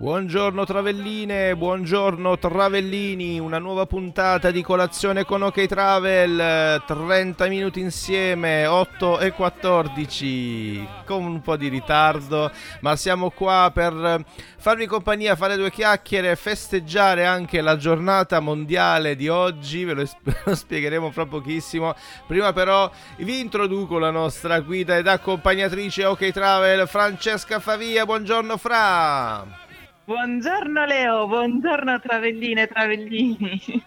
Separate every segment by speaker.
Speaker 1: Buongiorno Travelline, buongiorno Travellini, una nuova puntata di colazione con OK Travel, 30 minuti insieme, 8 e 14, con un po' di ritardo, ma siamo qua per farvi compagnia, fare due chiacchiere, festeggiare anche la giornata mondiale di oggi, ve lo, ve lo spiegheremo fra pochissimo. Prima però vi introduco la nostra guida ed accompagnatrice OK Travel, Francesca Favia, buongiorno Fra!
Speaker 2: Buongiorno Leo, buongiorno Travelline e Travellini.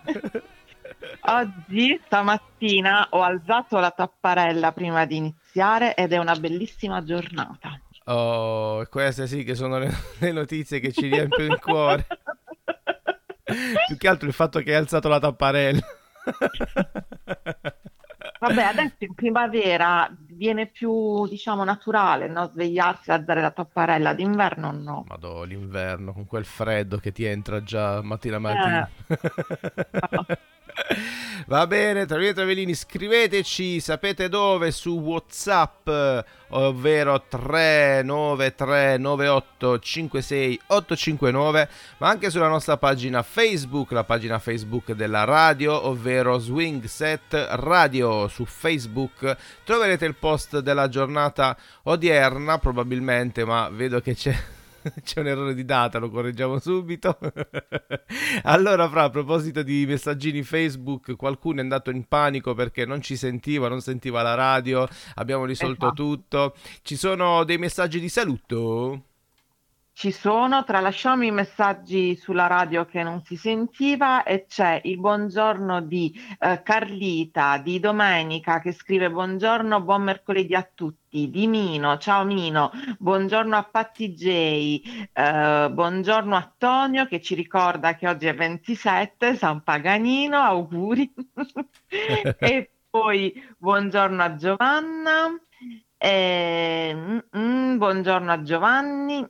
Speaker 2: Oggi, stamattina, ho alzato la tapparella prima di iniziare ed è una bellissima giornata.
Speaker 1: Oh, queste sì che sono le, le notizie che ci riempiono il cuore. Più che altro il fatto che hai alzato la tapparella.
Speaker 2: Vabbè, adesso in primavera viene più, diciamo, naturale, no? Svegliarsi alzare la tapparella. D'inverno no.
Speaker 1: Madò, l'inverno con quel freddo che ti entra già mattina mattina.
Speaker 2: Eh.
Speaker 1: Va bene, Travellini Travellini, scriveteci, sapete dove, su Whatsapp, ovvero 3939856859, ma anche sulla nostra pagina Facebook, la pagina Facebook della radio, ovvero Swing Set Radio. Su Facebook troverete il post della giornata odierna, probabilmente, ma vedo che c'è c'è un errore di data, lo correggiamo subito. allora, Fra, a proposito di messaggini Facebook, qualcuno è andato in panico perché non ci sentiva, non sentiva la radio, abbiamo risolto
Speaker 2: Esatto.
Speaker 1: tutto. Ci sono dei messaggi di saluto?
Speaker 2: Ci sono, tralasciamo i messaggi sulla radio che non si sentiva e c'è il buongiorno di eh, Carlita, di Domenica che scrive buongiorno, buon mercoledì a tutti, di Mino, ciao Mino, buongiorno a Patti J, eh, buongiorno a Tonio che ci ricorda che oggi è 27, San Paganino, auguri. e poi buongiorno a Giovanna, e, mm, mm, buongiorno a Giovanni.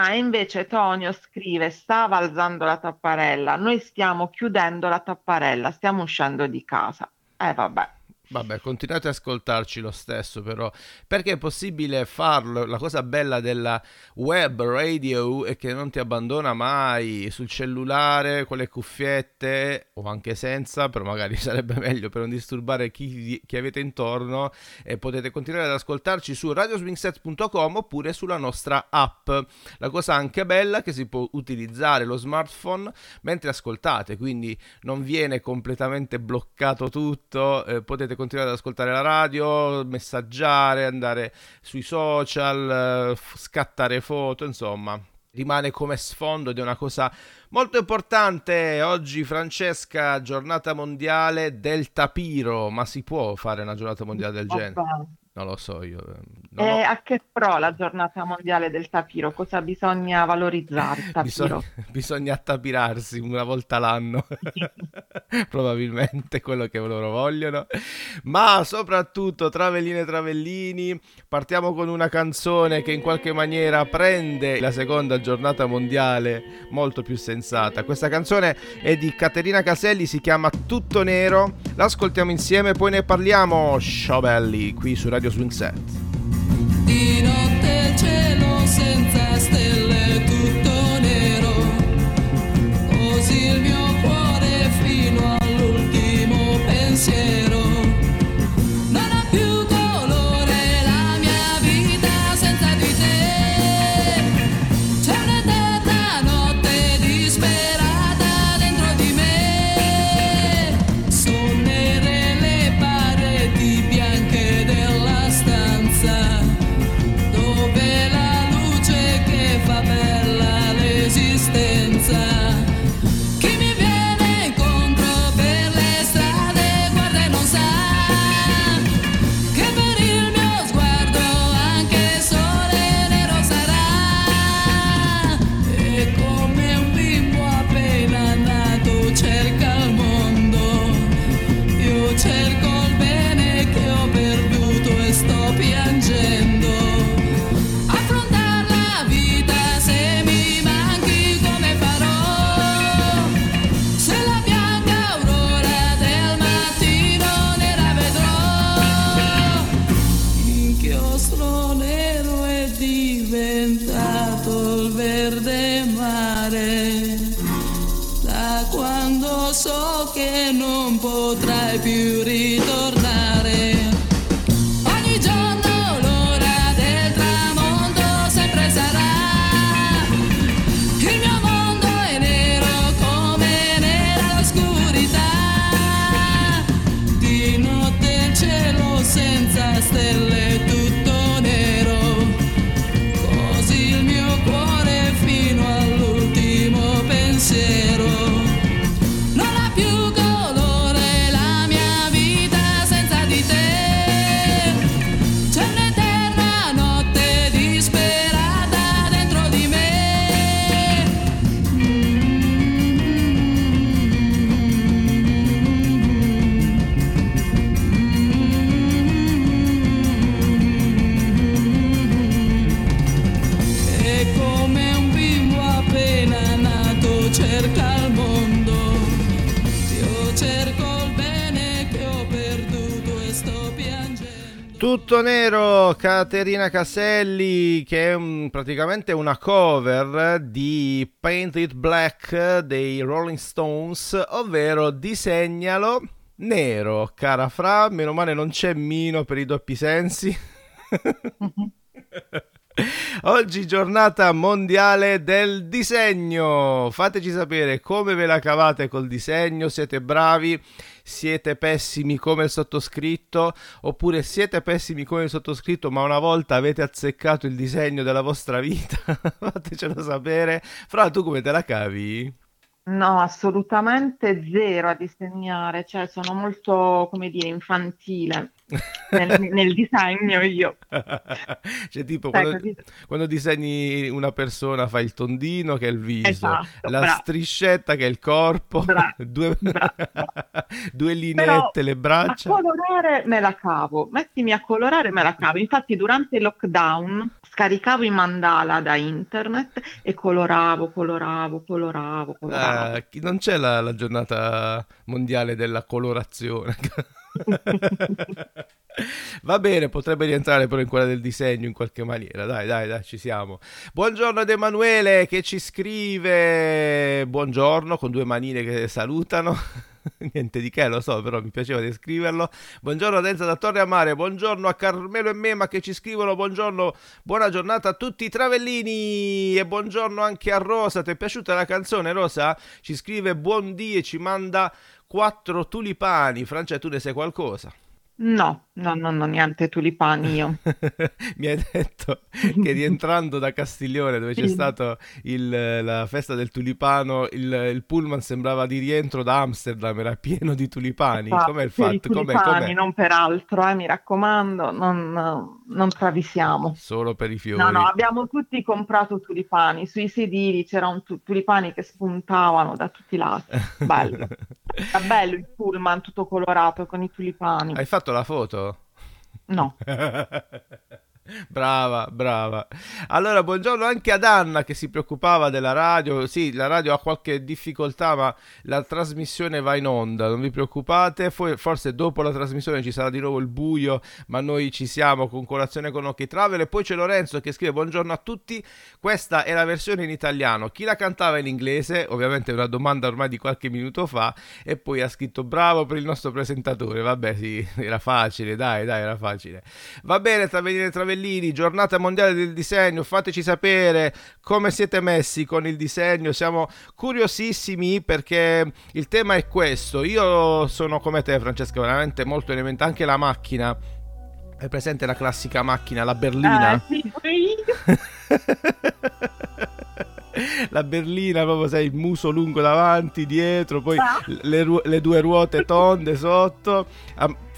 Speaker 2: Ah, invece Tonio scrive: Stava alzando la tapparella. Noi stiamo chiudendo la tapparella, stiamo uscendo di casa. Eh, vabbè.
Speaker 1: Vabbè, continuate ad ascoltarci lo stesso, però, perché è possibile farlo. La cosa bella della web radio è che non ti abbandona mai sul cellulare, con le cuffiette o anche senza, però magari sarebbe meglio per non disturbare chi, chi avete intorno. E potete continuare ad ascoltarci su radioswingset.com oppure sulla nostra app. La cosa anche bella è che si può utilizzare lo smartphone mentre ascoltate, quindi non viene completamente bloccato tutto. eh, potete continuare ad ascoltare la radio, messaggiare, andare sui social, eh, scattare foto, insomma. Rimane come sfondo ed è una cosa molto importante. Oggi, Francesca, giornata mondiale del tapiro. Ma si può fare una giornata mondiale del genere? Non lo so io. eh,
Speaker 2: E
Speaker 1: non ho-
Speaker 2: a che pro la giornata mondiale del tapiro? Cosa bisogna valorizzare?
Speaker 1: Bisogna, bisogna attapirarsi una volta l'anno, probabilmente quello che loro vogliono. Ma soprattutto, Travelline e Travellini, partiamo con una canzone che in qualche maniera prende la seconda giornata mondiale molto più sensata. Questa canzone è di Caterina Caselli, si chiama Tutto Nero. L'ascoltiamo insieme, poi ne parliamo. Ciao belli, qui su Radio Swing Set.
Speaker 3: Di notte cielo potrai più Tutto nero,
Speaker 1: Caterina Caselli, che è un- praticamente una cover di Paint It Black dei Rolling Stones, ovvero disegnalo nero, cara Fra, meno male non c'è Mino per i doppi sensi. Oggi giornata mondiale del disegno. Fateci sapere come ve la cavate col disegno, siete bravi, siete pessimi come il sottoscritto, oppure siete pessimi come il sottoscritto, ma una volta avete azzeccato il disegno della vostra vita. Fatecelo sapere. Fra, tu come te la cavi?
Speaker 2: No, assolutamente zero a disegnare, cioè sono molto, come dire, infantile nel, nel disegno io.
Speaker 1: cioè, tipo,
Speaker 2: Sai,
Speaker 1: quando,
Speaker 2: così-
Speaker 1: quando disegni una persona fai il tondino che è il viso,
Speaker 2: Esatto,
Speaker 1: la
Speaker 2: bravo.
Speaker 1: striscetta che è il corpo,
Speaker 2: Bra-
Speaker 1: due,
Speaker 2: bravo.
Speaker 1: due lineette,
Speaker 2: Però
Speaker 1: le
Speaker 2: a
Speaker 1: braccia.
Speaker 2: colorare me la cavo, mettimi a colorare me la cavo. Infatti durante il lockdown scaricavo i mandala da internet e coloravo, coloravo, coloravo, coloravo.
Speaker 1: Ah, chi- non c'è la, la giornata mondiale della colorazione. Va bene, potrebbe rientrare però in quella del disegno in qualche maniera. Dai, dai, dai, ci siamo. Buongiorno ad Emanuele che ci scrive. Buongiorno con due manine che salutano. Niente di che, lo so, però mi piaceva descriverlo. Buongiorno ad Enza da Torre a Mare, buongiorno a Carmelo e Mema che ci scrivono. Buongiorno, buona giornata a tutti i travellini e buongiorno anche a Rosa. Ti è piaciuta la canzone, Rosa? Ci scrive buon dì e ci manda quattro tulipani. Francia, tu ne sai qualcosa?
Speaker 2: No, no, no, no, niente tulipani io.
Speaker 1: Mi hai detto che rientrando da Castiglione, dove c'è stata la festa del tulipano, il, il pullman sembrava di rientro da Amsterdam, era pieno di tulipani.
Speaker 2: Esatto,
Speaker 1: Com'è il fatto? Com'è,
Speaker 2: tulipani,
Speaker 1: com'è?
Speaker 2: non per altro, eh, mi raccomando, non, non travisiamo.
Speaker 1: Solo per i fiori.
Speaker 2: No, no, abbiamo tutti comprato tulipani. Sui sedili c'erano tu- tulipani che spuntavano da tutti i lati. Bello. Era bello il pullman tutto colorato con i tulipani.
Speaker 1: Hai fatto la foto?
Speaker 2: No.
Speaker 1: Brava, brava. Allora, buongiorno anche ad Anna che si preoccupava della radio. Sì, la radio ha qualche difficoltà, ma la trasmissione va in onda, non vi preoccupate. Forse dopo la trasmissione ci sarà di nuovo il buio, ma noi ci siamo con colazione con Occhi Travel. E poi c'è Lorenzo che scrive buongiorno a tutti. Questa è la versione in italiano. Chi la cantava in inglese? Ovviamente una domanda ormai di qualche minuto fa. E poi ha scritto bravo per il nostro presentatore. Vabbè, sì, era facile, dai, dai, era facile. Va bene, Travellini e Travellini, giornata mondiale del disegno, fateci sapere come siete messi con il disegno, siamo curiosissimi perché il tema è questo. Io sono come te, Francesca, veramente molto elementare, anche la macchina. È presente la classica macchina, la berlina?
Speaker 2: Eh, sì.
Speaker 1: la berlina, proprio sai, il muso lungo davanti, dietro, poi
Speaker 2: Ah.
Speaker 1: le, ru- le due ruote tonde sotto.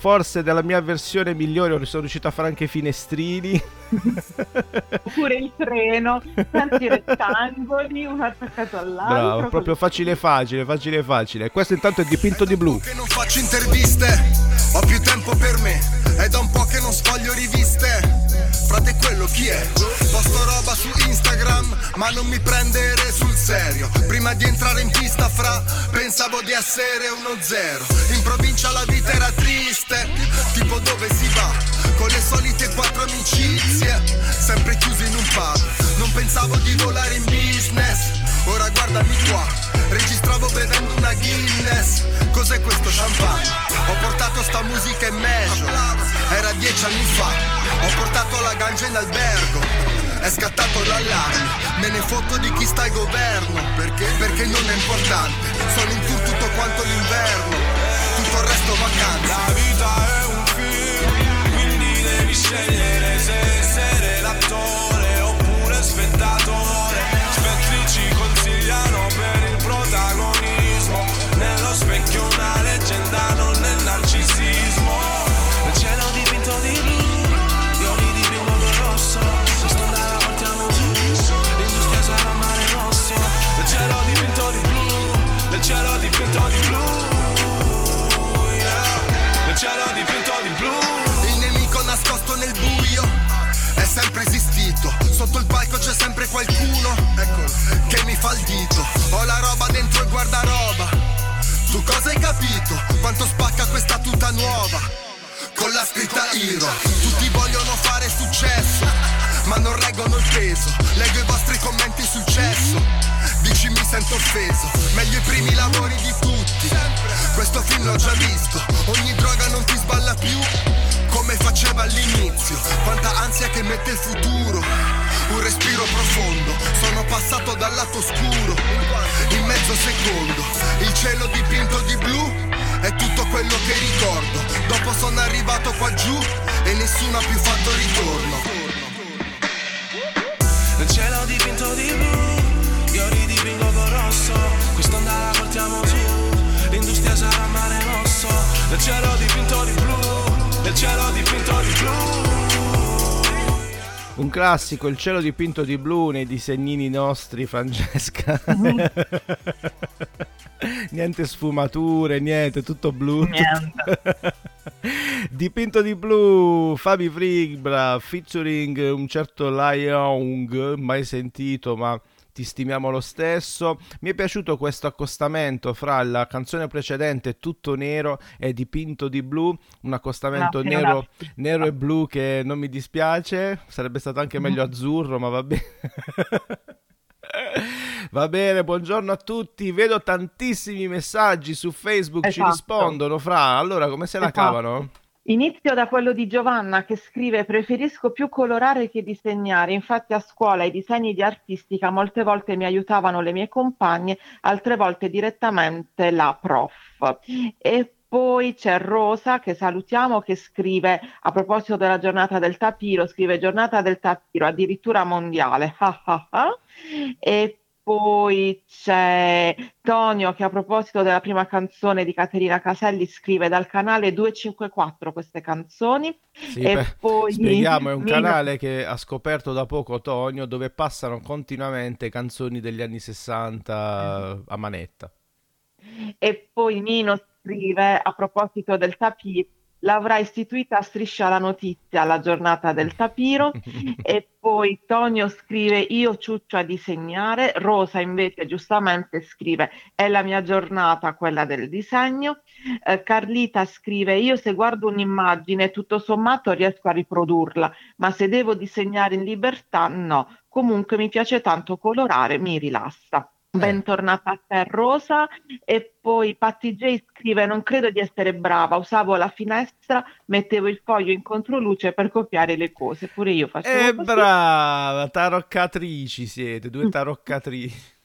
Speaker 1: Forse della mia versione migliore sono riuscito a fare anche i finestrini.
Speaker 2: Pure il treno, tanti rettangoli, uno attaccato all'altro.
Speaker 1: Bravo, proprio facile facile, facile facile. Questo intanto è dipinto di blu.
Speaker 4: che non faccio interviste, ho più tempo per me. È da un po' che non sfoglio riviste. Frate quello chi è? Posto roba su Instagram, ma non mi prendere sul serio. Prima di entrare in pista fra, pensavo di essere uno zero. In provincia la vita era triste, tipo dove si va? Con le solite quattro amicizie, sempre chiuso in un pub. Non pensavo di volare in business, ora guardami qua. Registravo bevendo una Guinness Cos'è questo champagne? Ho portato sta musica in major Era dieci anni fa Ho portato la ganja in albergo È scattato l'allarme. Me ne fotto di chi sta al governo. Perché? Perché non è importante. Sono in tour tutto quanto l'inverno. Tutto il resto vacanza
Speaker 5: La vita è un film, quindi devi scegliere se essere
Speaker 4: Sotto il palco c'è sempre qualcuno eccolo, che mi fa il dito. Ho la roba dentro il guardaroba. Tu cosa hai capito? Quanto spacca questa tuta nuova? Con la scritta Hero. Tutti vogliono fare successo, ma non reggono il peso. Leggo i vostri commenti sul cesso. Dici mi sento offeso. Meglio i primi lavori di tutti. Questo film l'ho già visto. Ogni droga non ti sballa più. Come faceva all'inizio. Quanta ansia che mette il futuro. Un respiro profondo. Sono passato dal lato scuro. In mezzo secondo. Il cielo dipinto di blu. È tutto quello che ricordo. Dopo sono arrivato qua giù. E nessuno ha più fatto ritorno.
Speaker 5: Nel cielo dipinto di blu, io ridipingo con rosso. Quest'onda la portiamo su, l'industria sarà mare rosso. Nel cielo dipinto di blu, nel cielo dipinto di blu.
Speaker 1: Un classico, il cielo dipinto di blu nei disegnini nostri, Francesca. niente sfumature, niente, tutto blu.
Speaker 2: Niente.
Speaker 1: dipinto di blu, Fabi Fribra featuring un certo Lai Young, mai sentito, ma ti stimiamo lo stesso. Mi è piaciuto questo accostamento fra la canzone precedente Tutto nero e Dipinto di blu, un accostamento
Speaker 2: No,
Speaker 1: nero, nero e blu che non mi dispiace, sarebbe stato anche meglio azzurro, ma va bene. Va bene, buongiorno a tutti. Vedo tantissimi messaggi su Facebook, ci
Speaker 2: Esatto.
Speaker 1: rispondono. Fra, allora come se la
Speaker 2: Esatto.
Speaker 1: cavano?
Speaker 2: Inizio da quello di Giovanna che scrive preferisco più colorare che disegnare, infatti a scuola i disegni di artistica molte volte mi aiutavano le mie compagne, altre volte direttamente la prof. E poi c'è Rosa che salutiamo che scrive a proposito della giornata del tapiro, scrive giornata del tapiro addirittura mondiale. E poi c'è Tonio che a proposito della prima canzone di Caterina Caselli scrive dal canale 254 queste canzoni.
Speaker 1: Sì,
Speaker 2: e
Speaker 1: beh,
Speaker 2: poi
Speaker 1: spieghiamo, è un canale che ha scoperto da poco Tonio dove passano continuamente canzoni degli anni 60 a manetta.
Speaker 2: E poi Nino scrive a proposito del tapiro, l'avrà istituita a striscia la notizia la giornata del tapiro. e poi Tonio scrive io ciuccio a disegnare, Rosa invece giustamente scrive è la mia giornata quella del disegno. Eh, Carlita scrive io se guardo un'immagine tutto sommato riesco a riprodurla, ma se devo disegnare in libertà no. Comunque mi piace tanto colorare, mi rilassa. Bentornata a te Rosa e poi Patti J scrive non credo di essere brava, usavo la finestra, mettevo il foglio in controluce per copiare le cose, pure io facevo
Speaker 1: E
Speaker 2: così.
Speaker 1: brava, taroccatrici siete, due taroccatrici.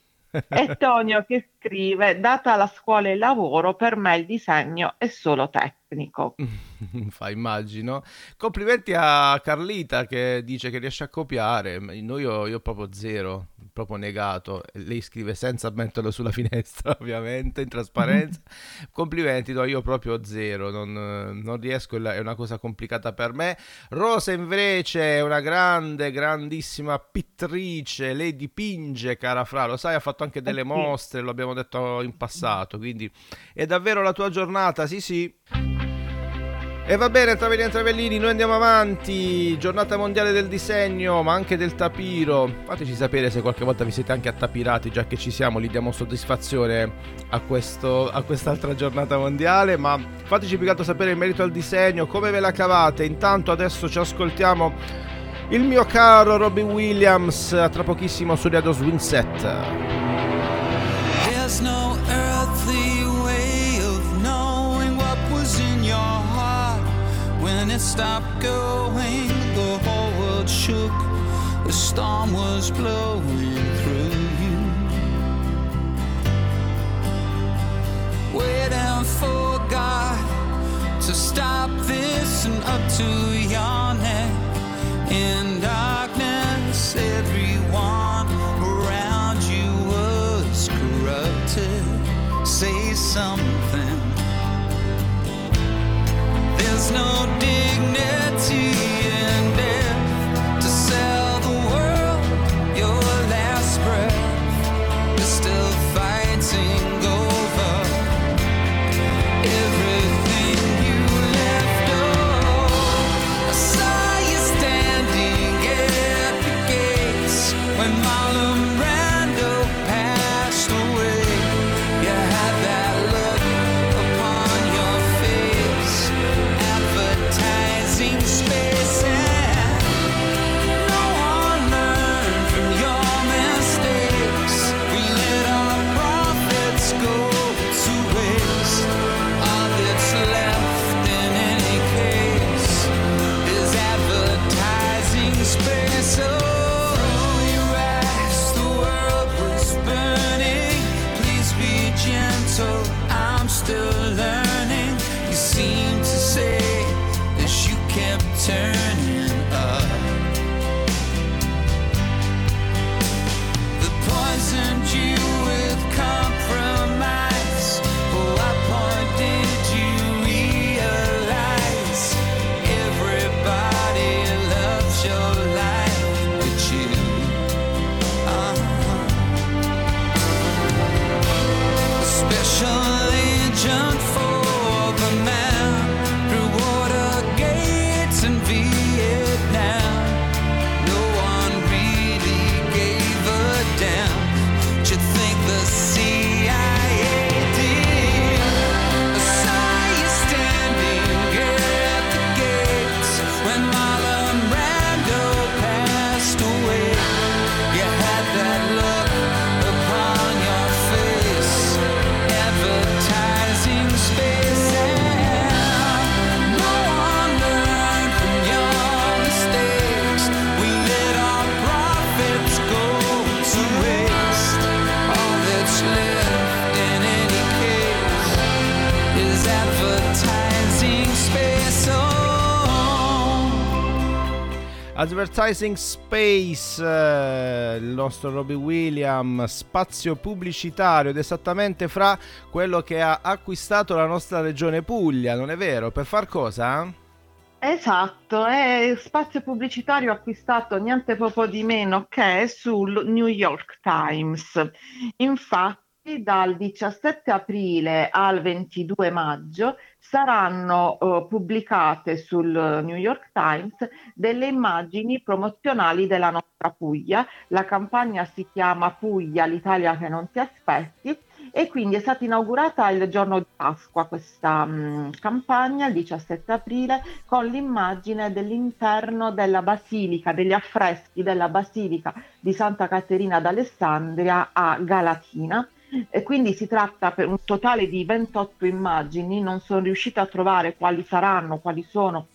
Speaker 2: E Tonio che scrive data la scuola e il lavoro per me il disegno è solo tecnico.
Speaker 1: Fa, immagino. Complimenti a Carlita che dice che riesce a copiare. Noi io, io proprio zero, proprio negato. Lei scrive senza metterlo sulla finestra, ovviamente, in trasparenza. Complimenti, no, io proprio zero, non, non riesco, è una cosa complicata per me. Rosa invece è una grande, grandissima pittrice. Lei dipinge, cara Fra, lo sai, ha fatto anche delle
Speaker 2: sì.
Speaker 1: mostre, lo abbiamo detto in passato. Quindi è davvero la tua giornata, sì, sì. E va bene, Travellini e Travellini, noi andiamo avanti. Giornata mondiale del disegno, ma anche del tapiro. Fateci sapere se qualche volta vi siete anche attapirati, già che ci siamo, gli diamo soddisfazione a, questo, a quest'altra giornata mondiale. Ma fateci più che altro sapere in merito al disegno, come ve la cavate. Intanto adesso ci ascoltiamo il mio caro Robbie Williams, tra pochissimo su Radio Swinset.
Speaker 6: No way of knowing what was in your heart when it stopped going. The whole world shook, the storm was blowing through you. Waiting for God to stop this and up to your some Advertising Space,
Speaker 1: eh, il nostro Robbie Williams, spazio pubblicitario ed esattamente fra quello che ha acquistato la nostra regione Puglia, non è vero? Per far cosa?
Speaker 2: Esatto, è spazio pubblicitario acquistato niente poco di meno che sul New York Times. Infatti, dal 17 aprile al 22 maggio saranno eh, pubblicate sul New York Times delle immagini promozionali della nostra Puglia. La campagna si chiama Puglia, l'Italia che non ti aspetti e quindi è stata inaugurata il giorno di Pasqua questa mh, campagna, il 17 aprile, con l'immagine dell'interno della basilica, degli affreschi della basilica di Santa Caterina d'Alessandria a Galatina. E quindi si tratta per un totale di 28 immagini, non sono riuscita a trovare quali saranno, quali sono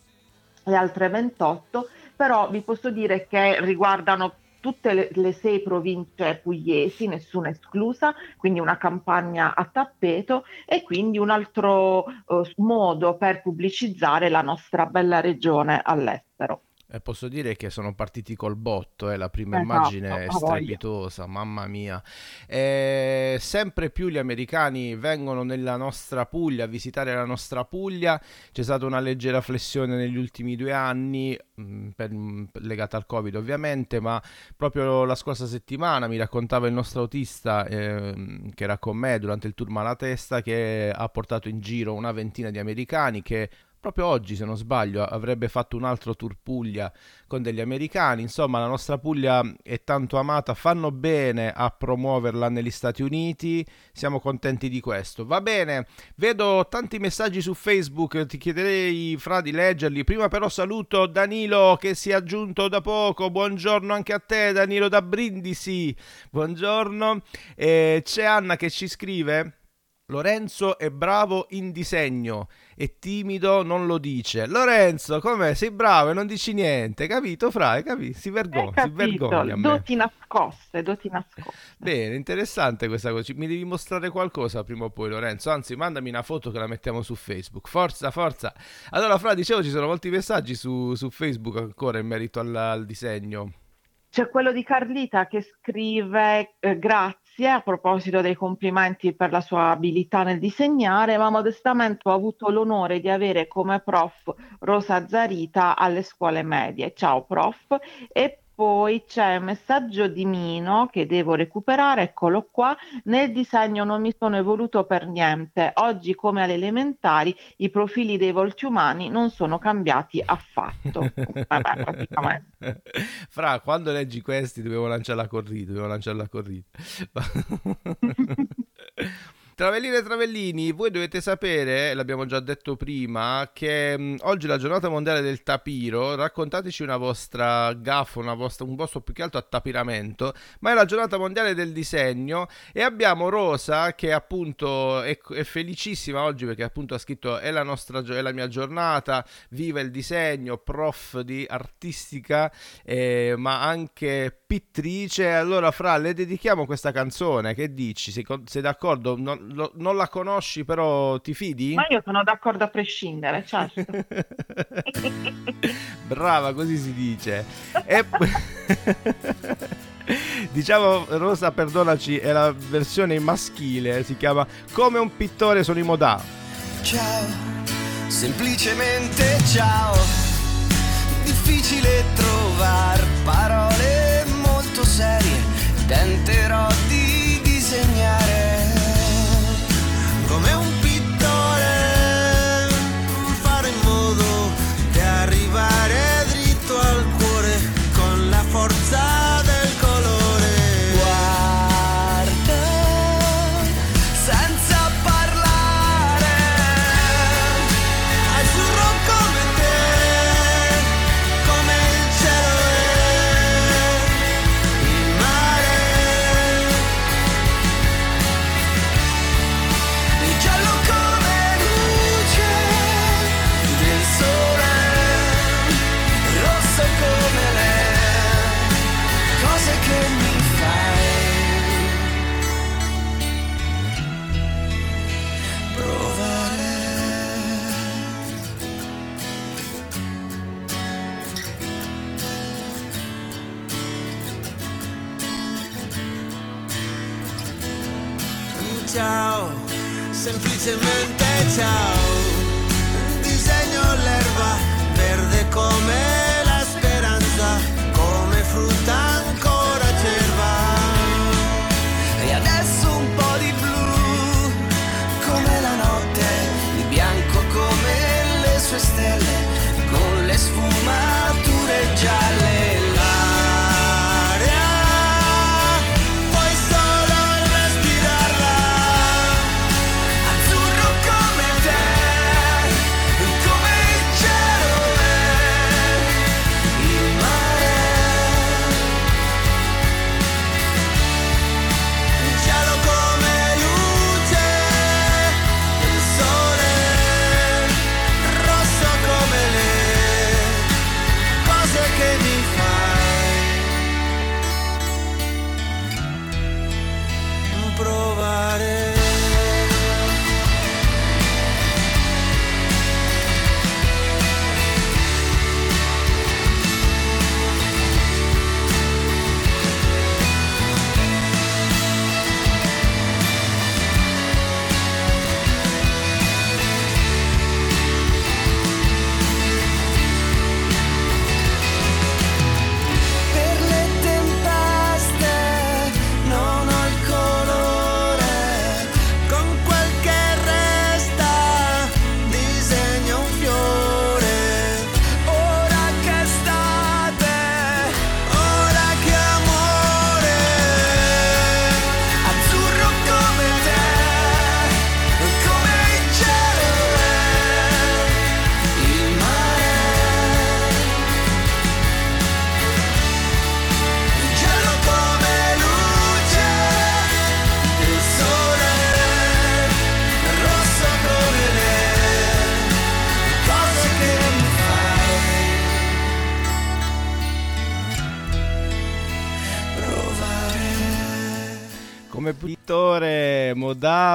Speaker 2: le altre 28, però vi posso dire che riguardano tutte le, le, sei province pugliesi, nessuna esclusa, quindi una campagna a tappeto e quindi un altro uh, modo per pubblicizzare la nostra bella regione all'estero.
Speaker 1: Eh, posso dire che sono partiti col botto, eh, la prima
Speaker 2: Esatto,
Speaker 1: immagine è strepitosa, mamma mia. Eh, sempre più gli americani vengono nella nostra Puglia a visitare la nostra Puglia, c'è stata una leggera flessione negli ultimi due anni, mh, per- mh, legata al Covid ovviamente, ma proprio la scorsa settimana mi raccontava il nostro autista ehm, che era con me durante il tour Malatesta che ha portato in giro una ventina di americani che proprio oggi, se non sbaglio, avrebbe fatto un altro tour Puglia con degli americani. Insomma, la nostra Puglia è tanto amata, fanno bene a promuoverla negli Stati Uniti. Siamo contenti di questo. Va bene, vedo tanti messaggi su Facebook, ti chiederei fra di leggerli. Prima però saluto Danilo che si è aggiunto da poco. Buongiorno anche a te, Danilo da Brindisi. Buongiorno. E c'è Anna che ci scrive Lorenzo è bravo in disegno, è timido, non lo dice. Lorenzo, com'è? Sei bravo e non dici niente, capito, Fra? Hai capito? Si
Speaker 2: Hai
Speaker 1: vergogna, si vergogna.
Speaker 2: Doti nascoste, doti nascoste.
Speaker 1: Bene, interessante questa cosa. Mi devi mostrare qualcosa prima o poi, Lorenzo. Anzi, mandami una foto che la mettiamo su Facebook. Forza, forza. Allora, Fra, dicevo, ci sono molti messaggi su, su Facebook ancora in merito al, al disegno.
Speaker 2: C'è quello di Carlita che scrive eh, grazie a proposito dei complimenti per la sua abilità nel disegnare, ma modestamente ho avuto l'onore di avere come prof Rosa Zarita alle scuole medie. Ciao prof. E poi c'è un messaggio di Mino che devo recuperare, eccolo qua. Nel disegno non mi sono evoluto per niente. Oggi, come alle elementari, i profili dei volti umani non sono cambiati affatto. Vabbè, praticamente.
Speaker 1: Fra, quando leggi questi dovevo lanciare la corrida, dovevo lanciare la corrida. Travellini e Travellini, voi dovete sapere, l'abbiamo già detto prima, che mh, oggi è la giornata mondiale del tapiro. Raccontateci una vostra gaffa, una vostra, un vostro più che altro attapiramento, ma è la giornata mondiale del disegno e abbiamo Rosa che appunto è, è felicissima oggi perché appunto ha scritto è la, nostra, è la mia giornata, viva il disegno, prof di artistica, eh, ma anche pittrice. Allora, Fra, le dedichiamo questa canzone. Che dici? Sei, sei d'accordo? Non, lo- non la conosci, però ti fidi?
Speaker 2: Ma io sono d'accordo a prescindere, certo.
Speaker 1: Brava, così si dice. E... diciamo, Rosa, perdonaci, è la versione maschile. Si chiama Come un pittore sono i modà.
Speaker 5: Ciao, semplicemente ciao. Difficile trovare parole molto serie. Tenterò di disegnare di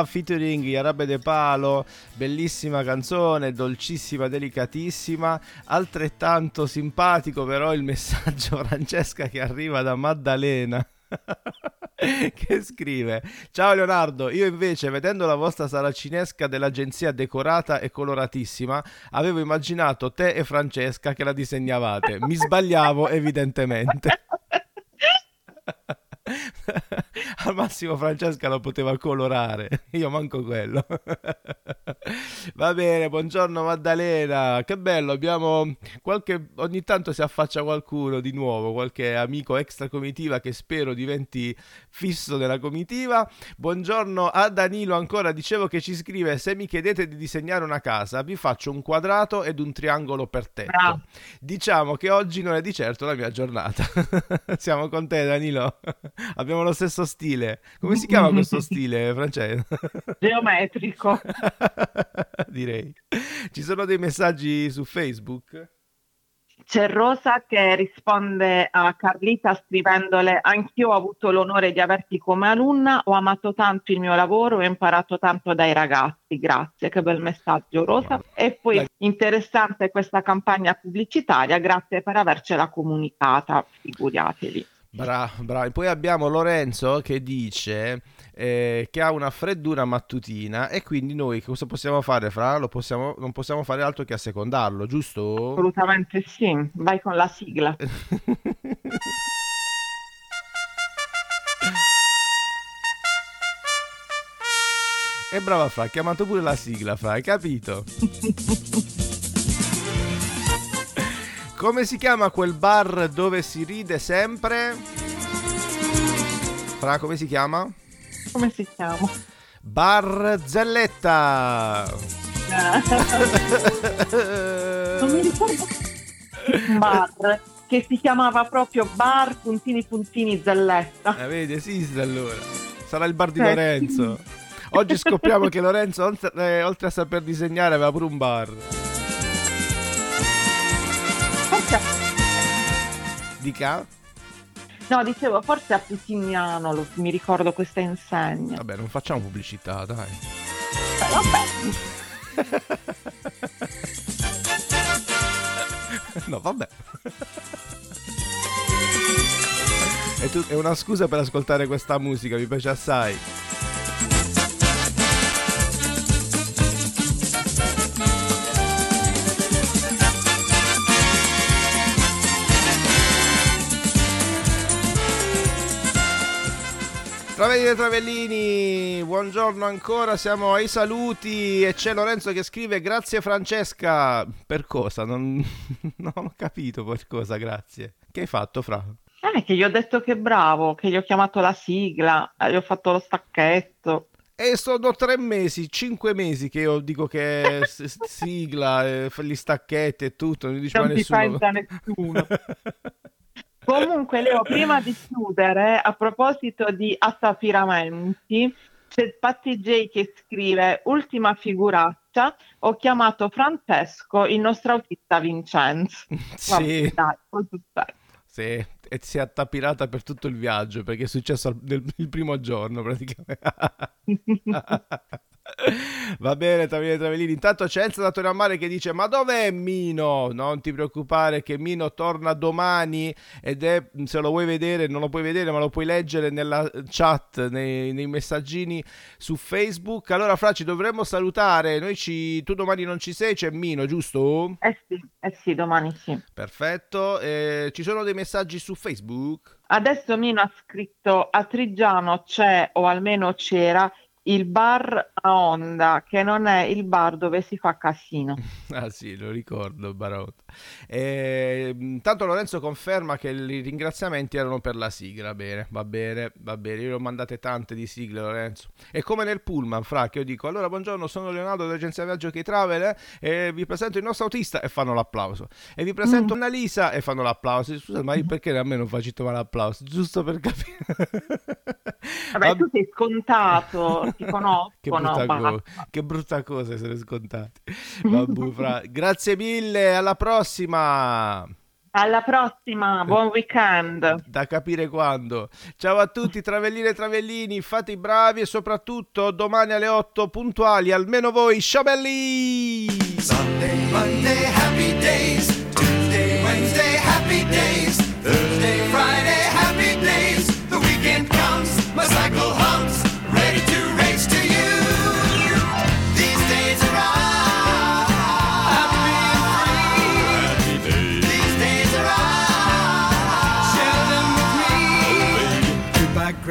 Speaker 1: Featuring Yarabe De Palo, bellissima canzone, dolcissima, delicatissima, altrettanto simpatico però il messaggio Francesca che arriva da Maddalena. che scrive ciao Leonardo io invece vedendo la vostra saracinesca dell'agenzia decorata e coloratissima avevo immaginato te e Francesca che la disegnavate mi sbagliavo evidentemente Al massimo Francesca lo poteva colorare, io manco quello. Va bene, buongiorno Maddalena, che bello, abbiamo qualche ogni tanto si affaccia qualcuno di nuovo, qualche amico extra comitiva che spero diventi fisso nella comitiva. Buongiorno a Danilo ancora, dicevo che ci scrive se mi chiedete di disegnare una casa, vi faccio un quadrato ed un triangolo per tetto.
Speaker 2: Bravo.
Speaker 1: Diciamo che oggi non è di certo la mia giornata. Siamo con te Danilo. Abbiamo lo stesso stile. Come si chiama questo stile, Francesco?
Speaker 2: Geometrico.
Speaker 1: Direi. Ci sono dei messaggi su Facebook?
Speaker 2: C'è Rosa che risponde a Carlita scrivendole Anch'io ho avuto l'onore di averti come alunna, ho amato tanto il mio lavoro e ho imparato tanto dai ragazzi. Grazie, che bel messaggio Rosa. E poi interessante questa campagna pubblicitaria, grazie per avercela comunicata, figuriatevi.
Speaker 1: Bravo, bravo. Poi abbiamo Lorenzo che dice eh, che ha una freddura mattutina e quindi noi cosa possiamo fare, Fra? Lo possiamo, non possiamo fare altro che assecondarlo, giusto?
Speaker 2: Assolutamente sì, vai con la sigla.
Speaker 1: E brava Fra, ha chiamato pure la sigla, Fra, hai capito? Come si chiama quel bar dove si ride sempre? Fra, come si chiama?
Speaker 2: Come si chiama?
Speaker 1: Bar Zelletta!
Speaker 2: non mi ricordo un bar che si chiamava proprio Bar Puntini Puntini Zelletta.
Speaker 1: Eh, vedi, esiste allora. Sarà il bar di
Speaker 2: Eh,
Speaker 1: Lorenzo. Oggi scopriamo che Lorenzo, oltre, eh, oltre a saper disegnare, aveva pure un bar. Dica?
Speaker 2: No, dicevo, forse a Putignano lo- mi ricordo questa insegna.
Speaker 1: Vabbè, non facciamo pubblicità, dai.
Speaker 2: Eh, vabbè.
Speaker 1: No, vabbè. È, tu- è una scusa per ascoltare questa musica, mi piace assai. Travellini e Travellini, buongiorno ancora, siamo ai saluti e c'è Lorenzo che scrive grazie Francesca. Per cosa? Non, non ho capito per cosa, grazie. Che hai fatto, Fra?
Speaker 2: Eh, che gli ho detto che bravo, che gli ho chiamato la sigla, eh, gli ho fatto lo stacchetto.
Speaker 1: E sono tre mesi, cinque mesi che io dico che sigla, eh, fa gli stacchetti e tutto, non dice
Speaker 2: Non ti
Speaker 1: nessuno.
Speaker 2: pensa nessuno. Comunque, Leo, prima di chiudere, a proposito di assafiramenti, c'è Patti J che scrive: Ultima figuraccia, ho chiamato Francesco, il nostro autista Vincenzo.
Speaker 1: Sì.
Speaker 2: dai, cosa succede?
Speaker 1: Sì, e si è attapirata per tutto il viaggio perché è successo al- nel- il primo giorno praticamente. Va bene, Travellini, Travellini. Intanto c'è Elsa da Torre a Mare che dice: Ma dov'è Mino? Non ti preoccupare, che Mino torna domani. Ed è se lo vuoi vedere, non lo puoi vedere, ma lo puoi leggere nella chat, nei, nei messaggini su Facebook. Allora, Fra, ci dovremmo salutare. Noi ci, tu domani non ci sei, c'è Mino, giusto?
Speaker 2: Eh sì, eh sì, domani sì.
Speaker 1: Perfetto. Eh, ci sono dei messaggi su Facebook?
Speaker 2: Adesso Mino ha scritto a Trigiano c'è o almeno c'era il bar a onda, che non è il bar dove si fa casino.
Speaker 1: Ah sì, lo ricordo, Barot. E, intanto Lorenzo conferma che i ringraziamenti erano per la sigla. Bene, va bene, va bene. Io ne ho mandate tante di sigle, Lorenzo. È come nel pullman, fra, che io dico, allora buongiorno, sono Leonardo dell'agenzia viaggio che travel eh, e vi presento il nostro autista e fanno l'applauso. E vi presento
Speaker 2: Mm.
Speaker 1: Annalisa e fanno l'applauso. Scusa, ma io perché a me non faccio trovare l'applauso? Giusto per capire.
Speaker 2: Vabbè,
Speaker 1: Vabbè.
Speaker 2: tu sei scontato, ti conoscono.
Speaker 1: Che brutta, co- che brutta cosa essere scontati. Fra. Grazie mille, alla prossima.
Speaker 2: Alla prossima, buon weekend.
Speaker 1: Da capire quando. Ciao a tutti, Travelline e Travellini, fate i bravi e soprattutto domani alle 8 puntuali, almeno voi, sciabelli!
Speaker 7: Sunday, Monday, happy days. Tuesday, Wednesday, happy days.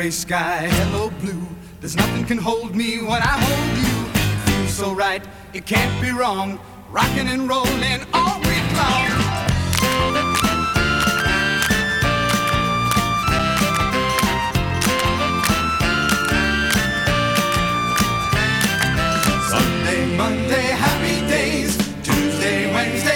Speaker 7: gray sky, hello blue. There's nothing can hold me when I hold you. It feels so right, it can't be wrong. Rocking and rolling all week long. Monday, happy days. Tuesday, Wednesday.